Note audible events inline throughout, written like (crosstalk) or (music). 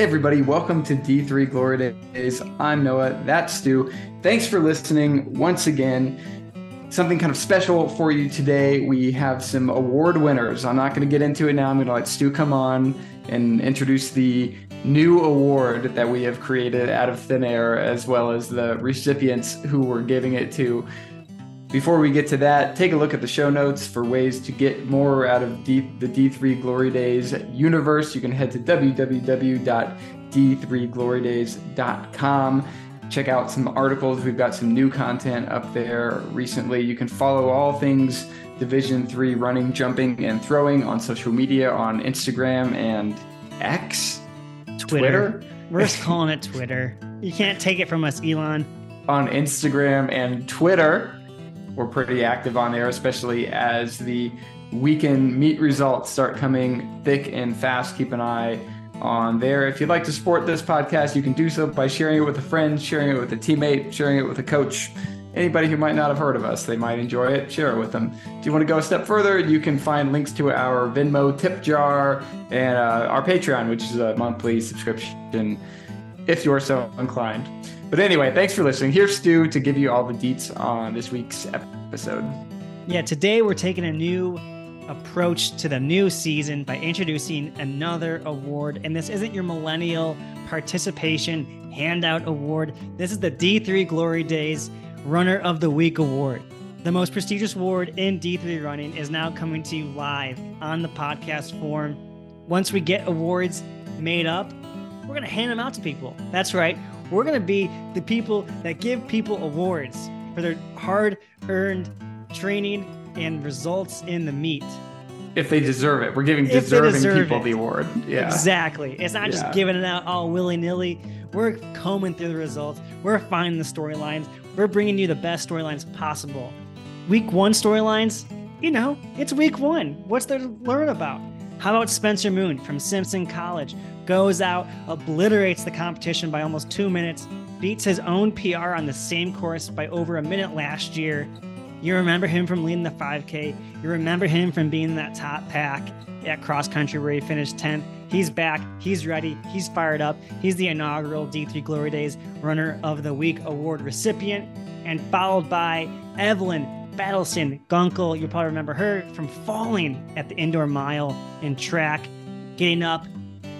Hey, everybody, welcome to D3 Glory Days. I'm Noah, that's Stu. Thanks for listening once again. Something kind of special for you today. We have some award winners. I'm not going to get into it now. I'm going to let Stu come on and introduce the new award that we have created out of thin air, as well as the recipients who we're giving it to. Before we get to that, take a look at the show notes for ways to get more out of D- the D3 Glory Days universe. You can head to www.d3glorydays.com. Check out some articles. We've got some new content up there recently. You can follow all things Division 3 running, jumping, and throwing on social media on Instagram and X, Twitter. Twitter. We're just calling it Twitter. You can't take it from us, Elon. On Instagram and Twitter we're pretty active on there, especially as the weekend meet results start coming thick and fast. Keep an eye on there. If you'd like to support this podcast, you can do so by sharing it with a friend, sharing it with a teammate, sharing it with a coach. Anybody who might not have heard of us, they might enjoy it. Share it with them. Do you want to go a step further? You can find links to our Venmo tip jar and uh, our Patreon, which is a monthly subscription, if you're so inclined. But anyway, thanks for listening. Here's Stu to give you all the deets on this week's episode. Yeah, today we're taking a new approach to the new season by introducing another award. And this isn't your millennial participation handout award. This is the D3 Glory Days Runner of the Week award. The most prestigious award in D3 running is now coming to you live on the podcast form. Once we get awards made up, we're going to hand them out to people. That's right. We're going to be the people that give people awards for their hard earned training and results in the meet. If they deserve it, we're giving deserving deserve people it. the award. Yeah. Exactly. It's not yeah. just giving it out all willy nilly. We're combing through the results. We're finding the storylines. We're bringing you the best storylines possible. Week one storylines, you know, it's week one. What's there to learn about? How about Spencer Moon from Simpson College? Goes out, obliterates the competition by almost two minutes, beats his own PR on the same course by over a minute last year. You remember him from leading the 5K. You remember him from being in that top pack at cross country where he finished 10th. He's back. He's ready. He's fired up. He's the inaugural D3 Glory Days Runner of the Week award recipient, and followed by Evelyn Battleson Gunkel. You'll probably remember her from falling at the indoor mile in track, getting up,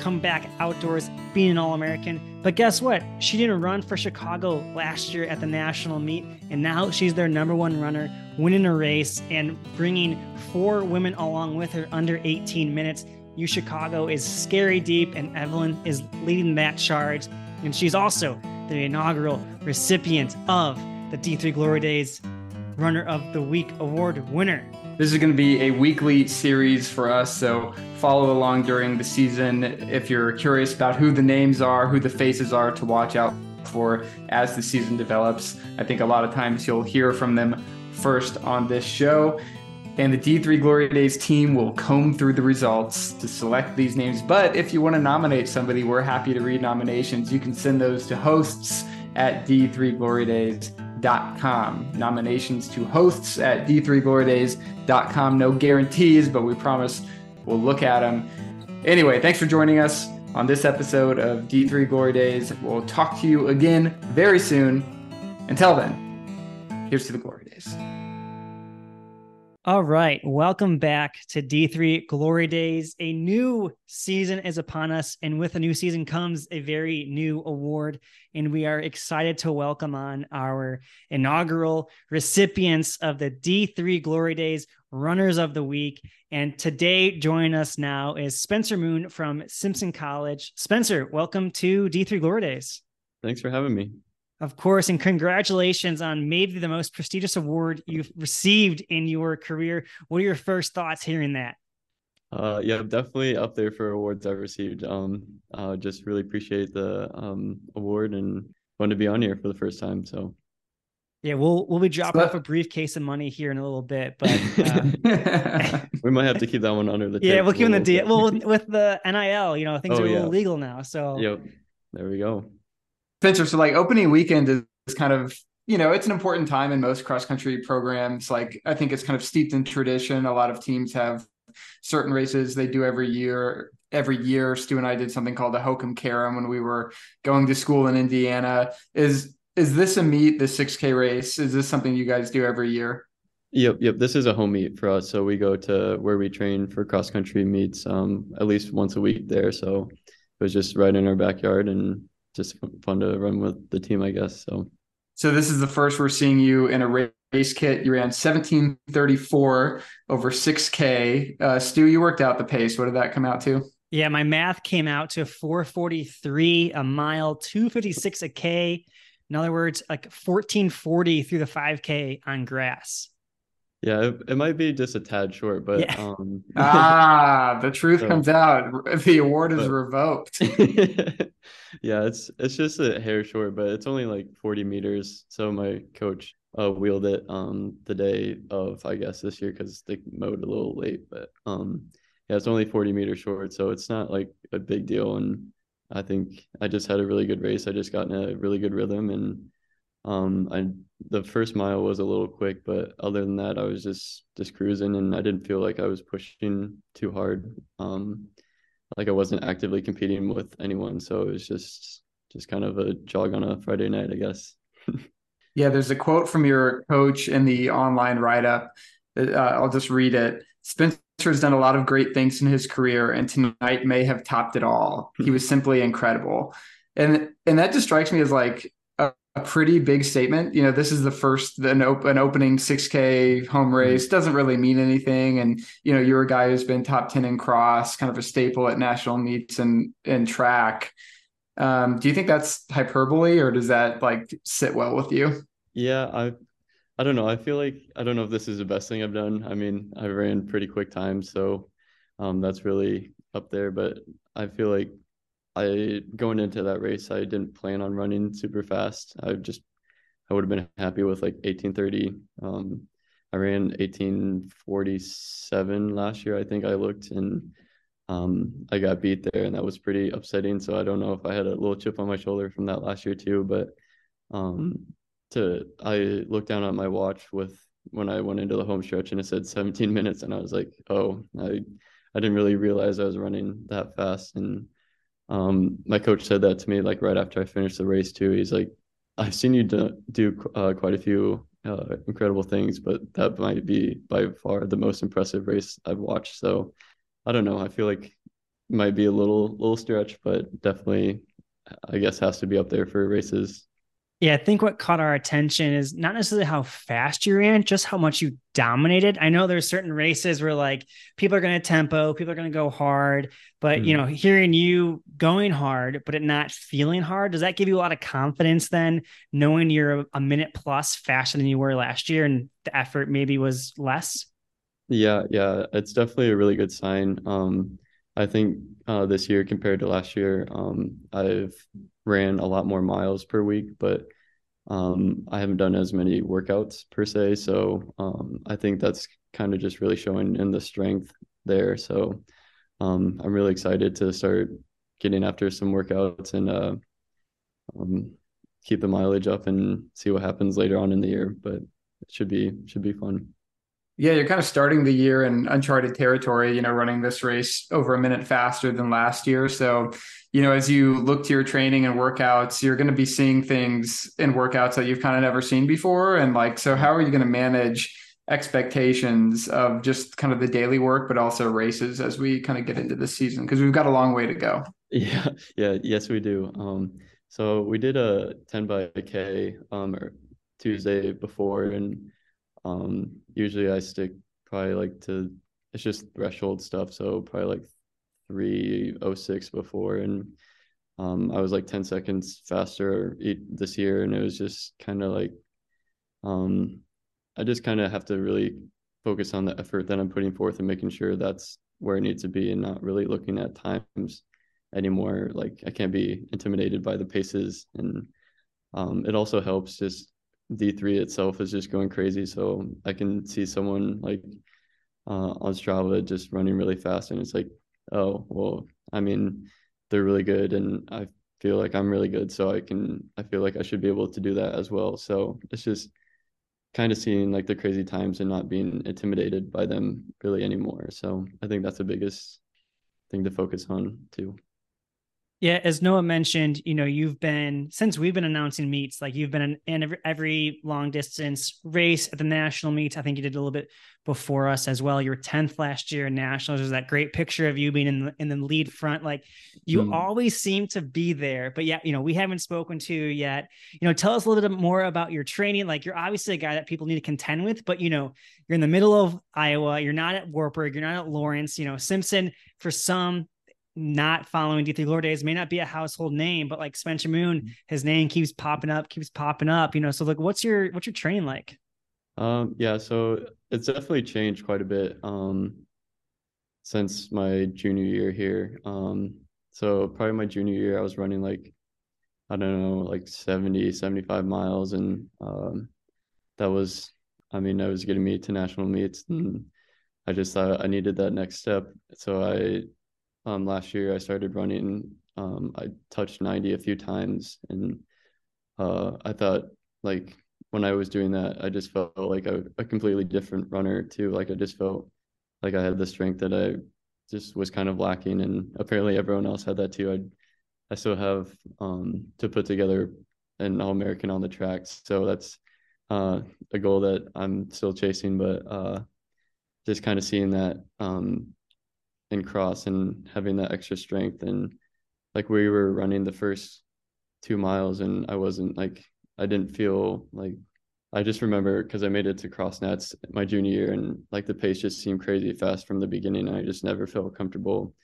come back outdoors, being an All American. But guess what? She didn't run for Chicago last year at the national meet, and now she's their number one runner, winning a race and bringing four women along with her under 18 minutes. U Chicago is scary deep, and Evelyn is leading that charge. And she's also the inaugural recipient of the D3 Glory Days Runner of the Week award winner. This is going to be a weekly series for us, so follow along during the season. If you're curious about who the names are, who the faces are to watch out for as the season develops, I think a lot of times you'll hear from them first on this show. And the D3 Glory Days team will comb through the results to select these names. But if you want to nominate somebody, we're happy to read nominations. You can send those to hosts at D3glorydays.com d3glorydays.com. Nominations to hosts at d3glorydays.com. No guarantees, but we promise we'll look at them. Anyway, thanks for joining us on this episode of D3 Glory Days. We'll talk to you again very soon. Until then, here's to the glory. All right. Welcome back to D3 Glory Days. A new season is upon us, and with a new season comes a very new award. And we are excited to welcome on our inaugural recipients of the D3 Glory Days Runners of the Week. And today, joining us now is Spencer Moon from Simpson College. Spencer, welcome to D3 Glory Days. Thanks for having me. Of course, and congratulations on maybe the most prestigious award you've received in your career. What are your first thoughts hearing that? Uh, yeah, definitely up there for awards I've received. Um, uh, just really appreciate the um award and fun to be on here for the first time. So, yeah, we'll we'll be dropping off a briefcase of money here in a little bit, but uh, (laughs) we might have to keep that one under the. (laughs) Yeah, we'll keep in the deal. Well, with, with, the NIL, you know, things oh, are yeah. illegal now. So, yep, there we go. Spencer, so like opening weekend is kind of you know it's an important time in most cross country programs. Like I think it's kind of steeped in tradition. A lot of teams have certain races they do every year. Every year, Stu and I did something called the Hokum Karem when we were going to school in Indiana. Is is this a meet, the 6K race? Is this something you guys do every year? Yep, yep. This is a home meet for us. So we go to where we train for cross country meets um, at least once a week there. So it was just right in our backyard and just fun to run with the team, I guess. So, so this is the first we're seeing you in a race kit. You ran 1734 over 6K. Uh, Stu, you worked out the pace. What did that come out to? Yeah, my math came out to 443 a mile, 256 a K. In other words, like 1440 through the 5K on grass. Yeah, it, it, might be just a tad short, but yeah. um (laughs) ah, the (laughs) truth so, comes out. The award is but, revoked. (laughs) yeah, it's it's just a hair short, but it's only like 40 meters. So my coach uh, wheeled it um the day of I guess this year because they mowed a little late, but um yeah, it's only 40 meters short, so it's not like a big deal. And I think I just had a really good race. I just got in a really good rhythm and um, I the first mile was a little quick, but other than that, I was just just cruising, and I didn't feel like I was pushing too hard. Um, like I wasn't actively competing with anyone, so it was just just kind of a jog on a Friday night, I guess. (laughs) yeah, there's a quote from your coach in the online write up. Uh, I'll just read it. Spencer has done a lot of great things in his career, and tonight may have topped it all. He was simply incredible, and and that just strikes me as like a pretty big statement. You know, this is the first an, op- an opening 6K home mm-hmm. race doesn't really mean anything. And you know, you're a guy who's been top 10 in cross, kind of a staple at national meets and and track. Um, do you think that's hyperbole, or does that like sit well with you? Yeah, I I don't know. I feel like I don't know if this is the best thing I've done. I mean, I ran pretty quick times, so um, that's really up there. But I feel like I going into that race, I didn't plan on running super fast. I just I would have been happy with like 1830. Um, I ran 1847 last year. I think I looked and um, I got beat there, and that was pretty upsetting. So I don't know if I had a little chip on my shoulder from that last year too. But um, to I looked down at my watch with when I went into the home stretch and it said 17 minutes, and I was like, oh, I I didn't really realize I was running that fast and um, my coach said that to me like right after I finished the race too. He's like, I've seen you do, do uh, quite a few uh, incredible things, but that might be by far the most impressive race I've watched. So I don't know. I feel like might be a little little stretch, but definitely I guess has to be up there for races yeah, I think what caught our attention is not necessarily how fast you ran, just how much you dominated. I know there's certain races where like people are going to tempo, people are going to go hard, but mm. you know, hearing you going hard but it not feeling hard, does that give you a lot of confidence then knowing you're a minute plus faster than you were last year and the effort maybe was less? Yeah, yeah, it's definitely a really good sign. Um I think uh, this year compared to last year, um, I've ran a lot more miles per week, but um, I haven't done as many workouts per se. So um, I think that's kind of just really showing in the strength there. So um, I'm really excited to start getting after some workouts and uh, um, keep the mileage up and see what happens later on in the year. But it should be should be fun. Yeah, you're kind of starting the year in uncharted territory, you know, running this race over a minute faster than last year. So, you know, as you look to your training and workouts, you're going to be seeing things in workouts that you've kind of never seen before. And like, so how are you going to manage expectations of just kind of the daily work, but also races as we kind of get into the season? Because we've got a long way to go. (laughs) Yeah. Yeah. Yes, we do. Um, so we did a 10 by K um, Tuesday before and um, usually I stick probably like to it's just threshold stuff, so probably like three oh six before, and um, I was like ten seconds faster this year, and it was just kind of like, um, I just kind of have to really focus on the effort that I'm putting forth and making sure that's where it needs to be, and not really looking at times anymore. Like I can't be intimidated by the paces, and um, it also helps just D3 itself is just going crazy. So I can see someone like uh, on Strava just running really fast, and it's like, oh, well, I mean, they're really good, and I feel like I'm really good, so I can, I feel like I should be able to do that as well. So it's just kind of seeing like the crazy times and not being intimidated by them really anymore. So I think that's the biggest thing to focus on too. Yeah, as Noah mentioned, you know, you've been since we've been announcing meets, like you've been in, every, every, long distance race at the national meets. I think you did a little bit before us as well. You were 10th last year in nationals. There's that great picture of you being in the, in the lead front. Like you mm. always seem to be there. But yeah, you know, we haven't spoken to you yet. You know, tell us a little bit more about your training. Like you're obviously a guy that people need to contend with, but you know, you're in the middle of Iowa. You're not at Wartburg. You're not at Lawrence. You know, Simpson for some not following D3 Glory Days may not be a household name, but like Spencer Moon, mm-hmm. his name keeps popping up, keeps popping up, you know. So like what's your what's your training like? Um yeah, so it's definitely changed quite a bit um since my junior year here. Um so probably my junior year I was running like I don't know, like 70, 75 miles and um that was I mean, I was getting me to national meets and I just thought I needed that next step. So I um, last year I started running. Um, I touched 90 a few times, and uh, I thought like when I was doing that, I just felt like a, a completely different runner too. Like I just felt like I had the strength that I just was kind of lacking, and apparently everyone else had that too. I I still have um, to put together an All American on the tracks, so that's uh, a goal that I'm still chasing. But uh, just kind of seeing that um, in cross and having that extra strength. And like we were running the first two miles and I wasn't like I didn't feel like I just remember because I made it to cross nats my junior year and like the pace just seemed crazy fast from the beginning and I just never felt comfortable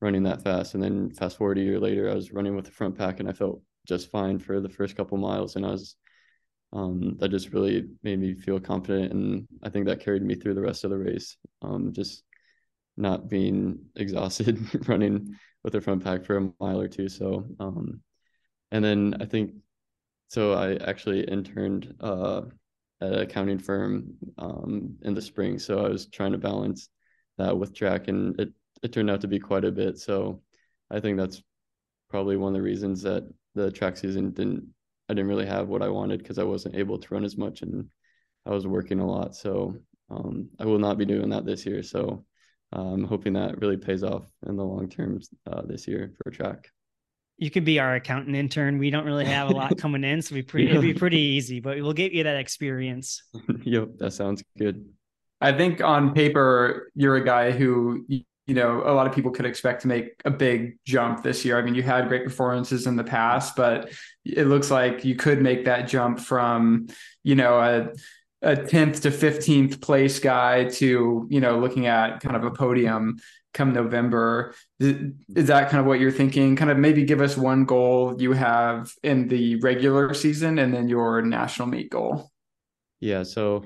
running that fast. And then fast forward a year later I was running with the front pack and I felt just fine for the first couple miles. And I was um, that just really made me feel confident and I think that carried me through the rest of the race. Um, just not being exhausted (laughs) running with the front pack for a mile or two. So, um, and then I think, so I actually interned uh, at an accounting firm um, in the spring. So I was trying to balance that with track, and it it turned out to be quite a bit. So I think that's probably one of the reasons that the track season didn't I didn't really have what I wanted because I wasn't able to run as much and I was working a lot. So um, I will not be doing that this year. So I'm hoping that really pays off in the long term uh, this year for track. You could be our accountant intern. We don't really have a lot (laughs) coming in, so we pretty it'd be pretty easy, but we'll get you that experience. (laughs) yep, that sounds good. I think on paper, you're a guy who you know a lot of people could expect to make a big jump this year. I mean, you had great performances in the past, but it looks like you could make that jump from you know a a 10th to 15th place guy to you know looking at kind of a podium come november. Is, that kind of what you're thinking? Kind of maybe give us one goal you have in the regular season and then your national meet goal. Yeah so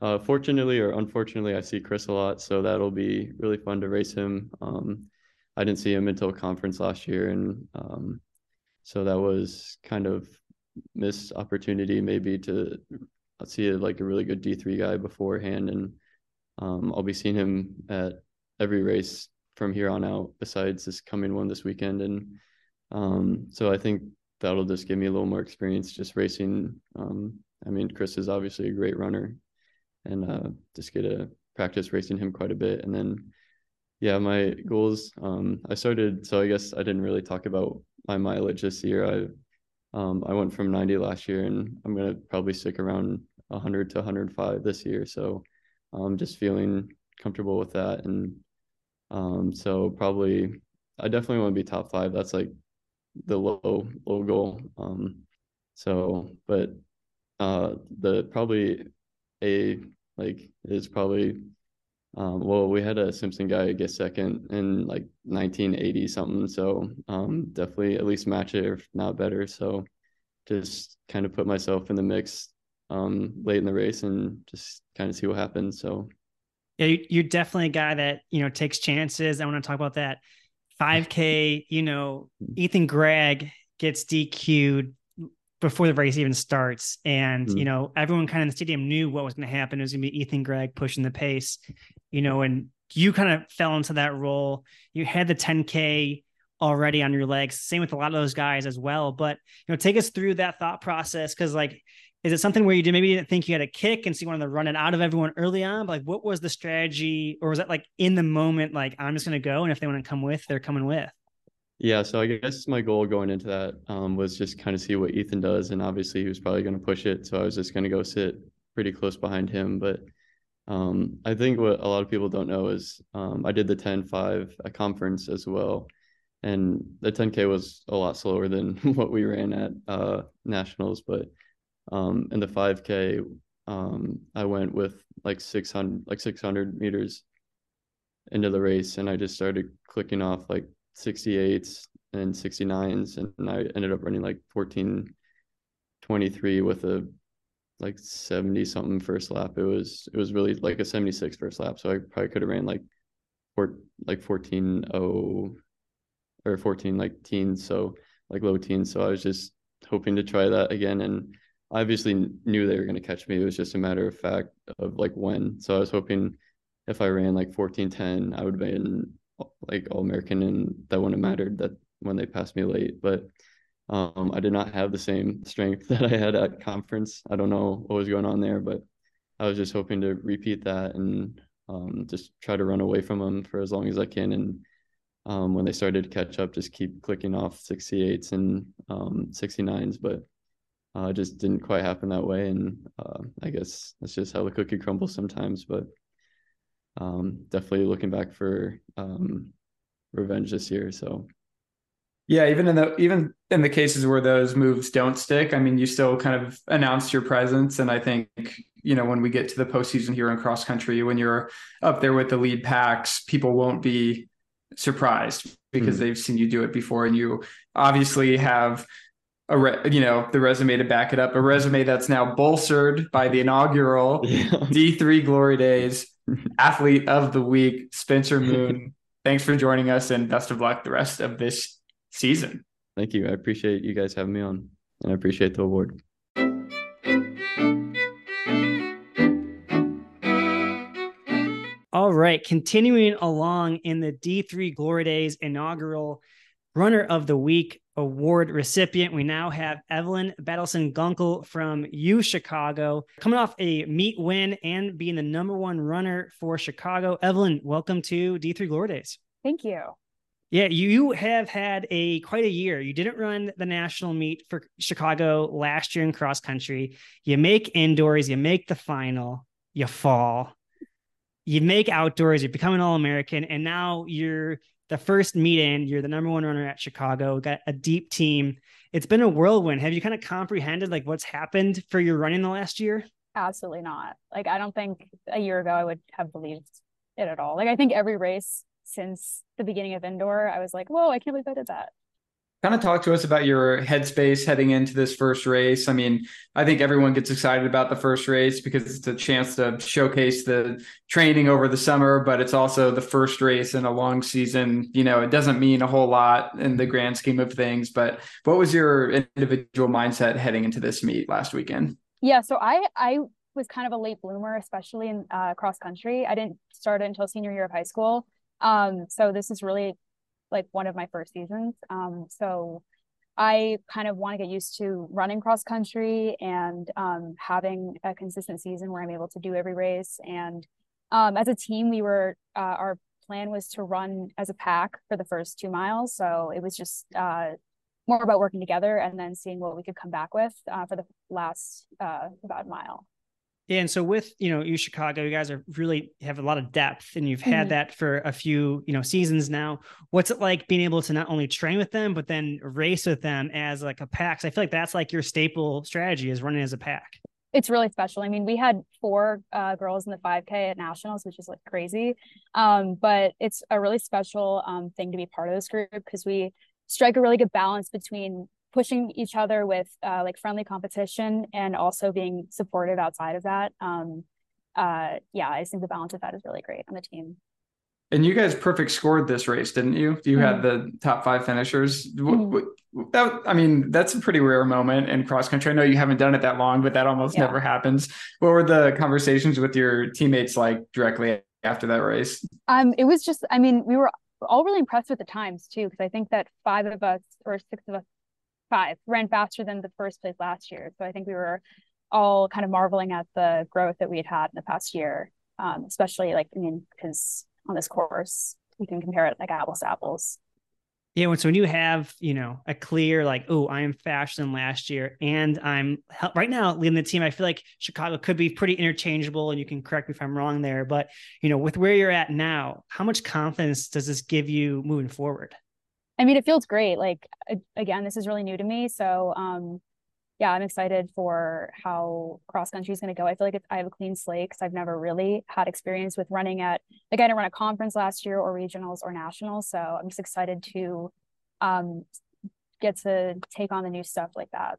uh, fortunately or unfortunately i see chris a lot so that'll be really fun to race him. Um, i didn't see him until conference last year and um, so that was kind of missed opportunity maybe to I'll see like a really good D3 guy beforehand, and um, I'll be seeing him at every race from here on out, besides this coming one this weekend. And um, so I think that'll just give me a little more experience just racing. Um, I mean, Chris is obviously a great runner, and uh, just get to practice racing him quite a bit. And then, yeah, my goals. Um, I started, so I guess I didn't really talk about my mileage this year. I um, I went from 90 last year, and I'm gonna probably stick around 100 to 105 this year. So I'm um, just feeling comfortable with that. And um, so probably I definitely want to be top five. That's like the low, low goal. Um, so, but uh, the probably a like is probably um, well, we had a Simpson guy get second in like 1980 something. So um, definitely at least match it, if not better. So just kind of put myself in the mix um, late in the race and just kind of see what happens. So, yeah, you're definitely a guy that you know takes chances. I want to talk about that 5K. You know, (laughs) Ethan Gregg gets DQ'd before the race even starts, and mm-hmm. you know everyone kind of in the stadium knew what was going to happen. It was going to be Ethan Gregg pushing the pace. You know, and you kind of fell into that role. You had the 10K already on your legs. Same with a lot of those guys as well. But you know, take us through that thought process because like is it something where you did maybe you didn't think you had a kick and so you wanted to run it out of everyone early on? But like, what was the strategy, or was that like in the moment, like I'm just going to go, and if they want to come with, they're coming with? Yeah, so I guess my goal going into that um, was just kind of see what Ethan does, and obviously he was probably going to push it, so I was just going to go sit pretty close behind him. But um, I think what a lot of people don't know is um, I did the 10-5 at conference as well, and the 10K was a lot slower than (laughs) what we ran at uh, nationals, but um, in the 5K, um, I went with like 600, like 600 meters into the race, and I just started clicking off like 68s and 69s, and I ended up running like 1423 with a like 70 something first lap. It was it was really like a 76 first lap, so I probably could have ran like four like 14 0 or 14 like teens, so like low teens. So I was just hoping to try that again and obviously knew they were going to catch me. It was just a matter of fact of like when. So I was hoping if I ran like 1410, I would have been like all American and that wouldn't have mattered that when they passed me late. But um, I did not have the same (laughs) strength that I had at conference. I don't know what was going on there, but I was just hoping to repeat that and um, just try to run away from them for as long as I can. And um, when they started to catch up, just keep clicking off 68s and 69s. Um, but uh, it just didn't quite happen that way. And uh, I guess that's just how the cookie crumbles sometimes. But um, definitely looking back for um, revenge this year. So. Yeah, even in the even in the cases where those moves don't stick, I mean, you still kind of announced your presence, and I think you know when we get to the postseason here in cross country, when you're up there with the lead packs, people won't be surprised because mm-hmm. they've seen you do it before, and you obviously have a re- you know the resume to back it up a resume that's now bolstered by the inaugural (laughs) yeah. d3 glory days athlete of the week spencer (laughs) moon. Thanks for joining us and best of luck the rest of this season. Thank you. I appreciate you guys having me on and i appreciate the award. All right continuing along in the d3 glory days inaugural runner of the week award recipient. We now have Evelyn Battleson Gunkel from U Chicago coming off a meet win and being the number one runner for Chicago. Evelyn, welcome to D3 Glory Days. Thank you. Yeah, you have had a quite a year. You didn't run the national meet for Chicago last year in cross country. You make indoors, you make the final, you fall. You make outdoors, you become an All American, and now you're the first meeting, you're the number one runner at Chicago, got a deep team. It's been a whirlwind. Have you kind of comprehended like what's happened for your running the last year? Absolutely not. Like I don't think a year ago I would have believed it at all. Like I think every race since the beginning of indoor, I was like, whoa, I can't believe I did that kind of talk to us about your headspace heading into this first race. I mean, I think everyone gets excited about the first race because it's a chance to showcase the training over the summer, but it's also the first race in a long season. You know, it doesn't mean a whole lot in the grand scheme of things, but what was your individual mindset heading into this meet last weekend? Yeah, so I I was kind of a late bloomer, especially in uh, cross country. I didn't start until senior year of high school. Um, so this is really like one of my first seasons. Um, so I kind of want to get used to running cross country and um, having a consistent season where I'm able to do every race. And um, as a team, we were uh, our plan was to run as a pack for the first two miles. So it was just uh, more about working together and then seeing what we could come back with uh, for the last uh, about mile. Yeah, and so with you know U Chicago, you guys are really have a lot of depth, and you've had mm-hmm. that for a few you know seasons now. What's it like being able to not only train with them, but then race with them as like a pack? So I feel like that's like your staple strategy is running as a pack. It's really special. I mean, we had four uh, girls in the 5K at nationals, which is like crazy. Um, but it's a really special um, thing to be part of this group because we strike a really good balance between pushing each other with uh, like friendly competition and also being supportive outside of that. Um, uh, yeah, I think the balance of that is really great on the team. And you guys perfect scored this race, didn't you? You mm-hmm. had the top five finishers. Mm-hmm. That, I mean, that's a pretty rare moment in cross country. I know you haven't done it that long, but that almost yeah. never happens. What were the conversations with your teammates like directly after that race? Um, it was just, I mean, we were all really impressed with the times too, because I think that five of us or six of us five ran faster than the first place last year. So I think we were all kind of marveling at the growth that we had had in the past year, um, especially like, I mean, because on this course, we can compare it like apples to apples. Yeah, so when you have, you know, a clear like, oh, I am faster than last year, and I'm right now leading the team. I feel like Chicago could be pretty interchangeable, and you can correct me if I'm wrong there. But you know, with where you're at now, how much confidence does this give you moving forward? I mean, it feels great. Like again, this is really new to me, so um, yeah, I'm excited for how cross country is going to go. I feel like I have a clean slate because I've never really had experience with running at like I didn't run a conference last year or regionals or nationals. So I'm just excited to um, get to take on the new stuff like that.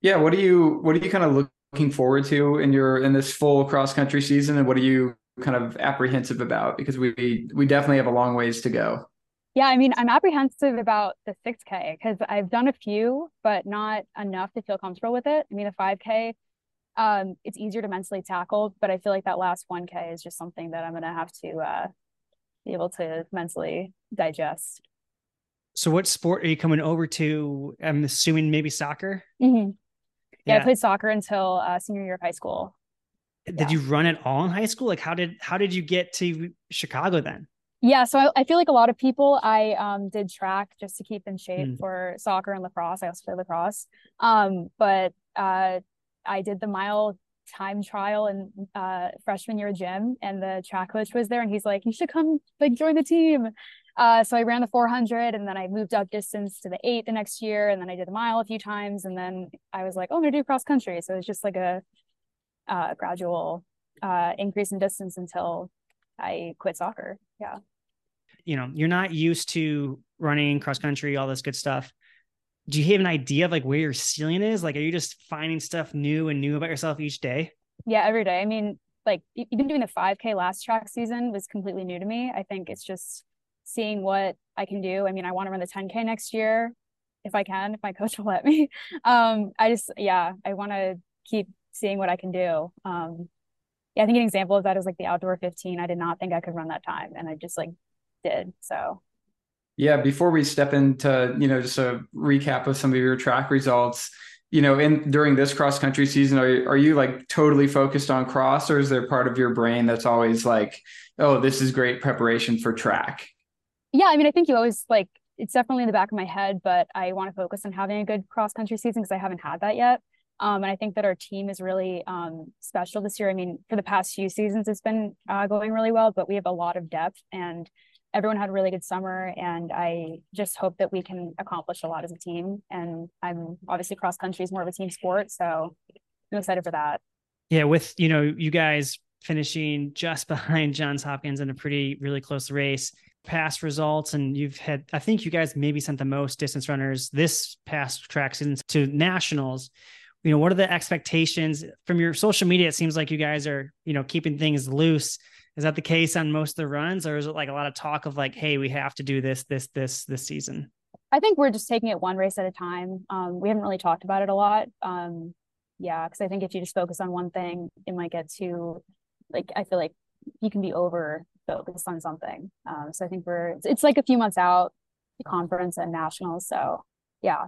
Yeah, what are you what are you kind of looking forward to in your in this full cross country season, and what are you kind of apprehensive about? Because we we definitely have a long ways to go. Yeah, I mean, I'm apprehensive about the 6K because I've done a few, but not enough to feel comfortable with it. I mean, the 5K, um, it's easier to mentally tackle, but I feel like that last 1K is just something that I'm going to have to uh, be able to mentally digest. So, what sport are you coming over to? I'm assuming maybe soccer. Mm-hmm. Yeah, yeah, I played soccer until uh, senior year of high school. Did yeah. you run it all in high school? Like, how did how did you get to Chicago then? Yeah, so I, I, feel like a lot of people, I um, did track just to keep in shape mm. for soccer and lacrosse. I also play lacrosse. Um, but uh, I did the mile time trial in uh, freshman year gym, and the track coach was there, and he's like, "You should come like join the team." Uh, so I ran the 400, and then I moved up distance to the eight the next year, and then I did the mile a few times, and then I was like, "Oh, I'm gonna do cross country." So it's just like a uh, gradual uh, increase in distance until I quit soccer. Yeah. You know, you're not used to running cross country, all this good stuff. Do you have an idea of like where your ceiling is? Like, are you just finding stuff new and new about yourself each day? Yeah, every day. I mean, like even doing the 5K last track season was completely new to me. I think it's just seeing what I can do. I mean, I want to run the 10K next year if I can, if my (laughs) coach will let me. Um, I just, yeah, I want to keep seeing what I can do. Um, yeah, I think an example of that is like the outdoor 15. I did not think I could run that time, and I just like did. So, yeah. Before we step into you know just a recap of some of your track results, you know, in during this cross country season, are are you like totally focused on cross, or is there part of your brain that's always like, oh, this is great preparation for track? Yeah, I mean, I think you always like it's definitely in the back of my head, but I want to focus on having a good cross country season because I haven't had that yet. Um, and I think that our team is really um, special this year. I mean, for the past few seasons, it's been uh, going really well, but we have a lot of depth and everyone had a really good summer. And I just hope that we can accomplish a lot as a team. And I'm obviously cross country is more of a team sport. So I'm excited for that. Yeah. With, you know, you guys finishing just (laughs) behind Johns Hopkins in a pretty, really close race past results and you've had i think you guys maybe sent the most distance runners this past track season to nationals you know what are the expectations from your social media it seems like you guys are you know keeping things loose is that the case on most of the runs or is it like a lot of talk of like hey we have to do this this this this season i think we're just taking it one race at a time. Um, we haven't really talked about it a lot. Um, yeah because i think if you just focus on one thing it might get too like i feel like you can be over focused on something. Um, so i think we're it's, it's like a few months out conference and nationals so yeah.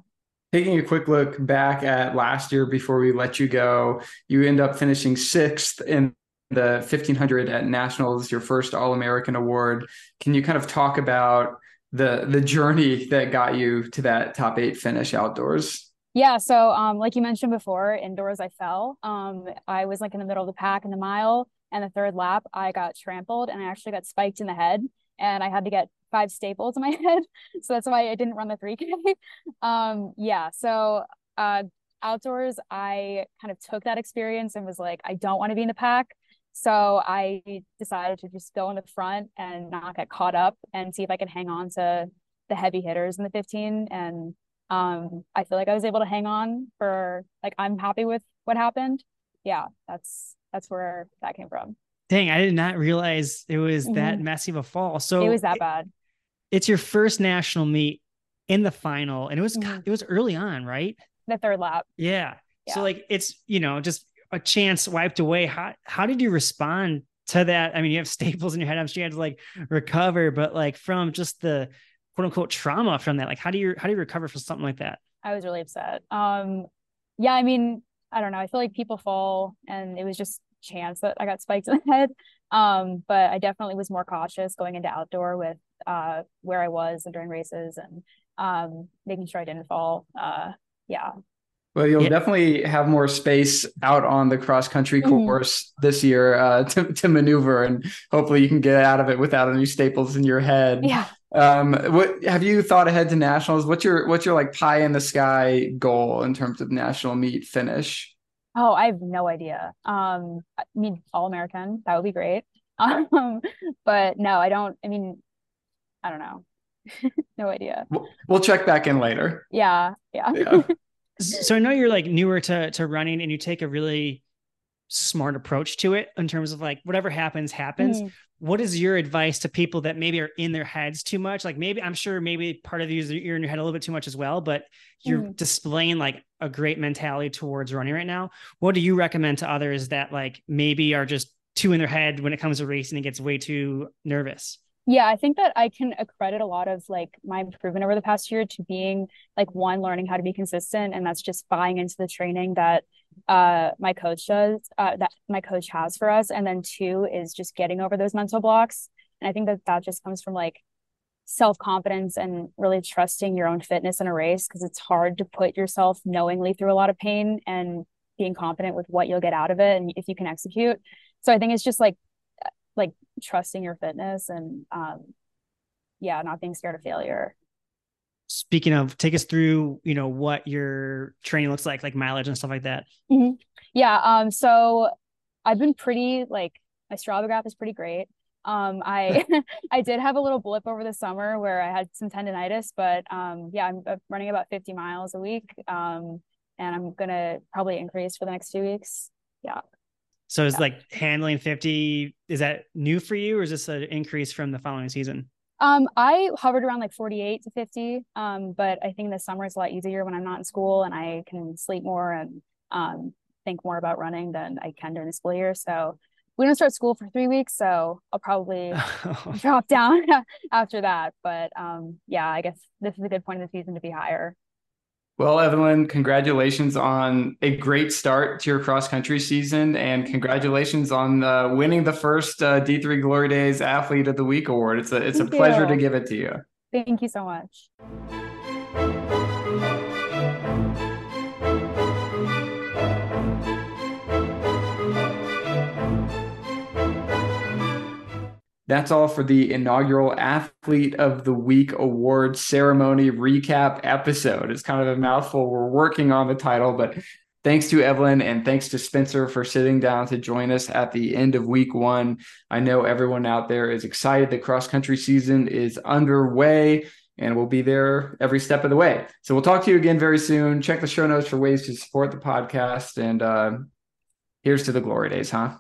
Taking a quick look back at last year before we let you go, you end up finishing sixth in the 1500 at nationals, your first All American award. Can you kind of talk about the the journey that got you to that top eight finish outdoors? Yeah, so um, like you mentioned before, indoors I fell. Um, I was like in the middle of the pack in the mile, and the third lap I got trampled, and I actually got spiked in the head, and I had to get five staples in my (laughs) head. So that's why I didn't run the 3K. (laughs) um, yeah. So uh, outdoors, I kind of took that experience and was like, I don't want to be in the pack. So I decided to just go in the front and not get caught up and see if I could hang on to the heavy hitters in the 15. And um, I feel like I was able to hang on for like I'm happy with what happened. Yeah, that's that's where that came from. Dang, I did not realize it was mm-hmm. that massive a fall. So it was that bad it's your first national meet in the final, and it was mm-hmm. it was early on, right? The third lap. Yeah. yeah. So like it's you know just a chance wiped away. How how did you respond to that? I mean, you have (laughs) staples in your head. I'm sure you had to like recover, but like from just the quote unquote trauma from that, like how do you how do you recover from something like that? I was really upset. Um, yeah, I mean, I don't know. I feel like people fall, and it was just chance that I got spiked in the (laughs) head. Um, but I definitely was more cautious going into outdoor with uh where I was and during races and um making sure I didn't fall. Uh, yeah. Well, you'll yeah. definitely have more space out on the cross country mm-hmm. course this year uh, (laughs) to, to maneuver, and hopefully you can get out of it without any staples in your head. Yeah. Um, what have you thought ahead to nationals? What's your what's your like pie in the sky goal in terms of national meet finish? Oh, I have no idea. Um, I mean, all American, that would be great. (laughs) Um, but no, I don't. I mean, I don't know. (laughs) no idea. We'll, we'll, check back in later. Yeah, yeah. yeah. So I know you're like newer to to running, and you take a really smart approach to it in terms of like whatever happens happens mm. what is your advice to people that maybe are in their heads too much like maybe i'm sure maybe part of you is you're in your head a little bit too much as well but you're mm. displaying like a great mentality towards running right now what do you recommend to others that like maybe are just too in their head when it comes to racing and gets way too nervous yeah i think that i can accredit a lot of like my improvement over the past year to being like one learning how to be consistent and that's just buying into the training that uh my coach does uh that my coach has for us and then two is just getting over those mental blocks and i think that that just comes from like self-confidence and really trusting your own fitness in a race because it's hard to put yourself knowingly through a lot of pain and being confident with what you'll get out of it and if you can execute. So i think it's just like like trusting your fitness and um yeah not being scared of failure. Speaking of take us through you know what your training looks like like mileage and stuff like that. Mm-hmm. yeah um so i've been pretty like my strava graph is pretty great. Um i (laughs) (laughs) i did have a little blip over the summer where i had some tendonitis but um yeah i'm running about 50 miles a week um and i'm gonna probably increase for the next two weeks. Yeah so is yeah. like handling 50 is that new for you or is this an increase from the following season um, I hovered around like 48 to 50. Um, but I think the summer is a lot easier when I'm not in school and I can sleep more and um, think more about running than I can during the school year. So we don't start school for three weeks, so I'll probably (laughs) drop down (laughs) after that. But um, yeah, I guess this is a good point of the season to be higher. Well, Evelyn, congratulations on a great start to your cross country season, and congratulations on uh, winning the first uh, D3 Glory Days Athlete of the Week award. It's a it's Thank a pleasure you. to give it to you. Thank you so much. That's all for the inaugural Athlete of the Week award ceremony recap episode. It's kind of a mouthful. We're working on the title, but thanks to Evelyn and thanks to Spencer for sitting down to join us at the end of week one. I know everyone out there is excited. The cross country season is underway and we'll be there every step of the way. So we'll talk to you again very soon. Check the show notes for ways to support the podcast. And uh, here's to the glory days, huh?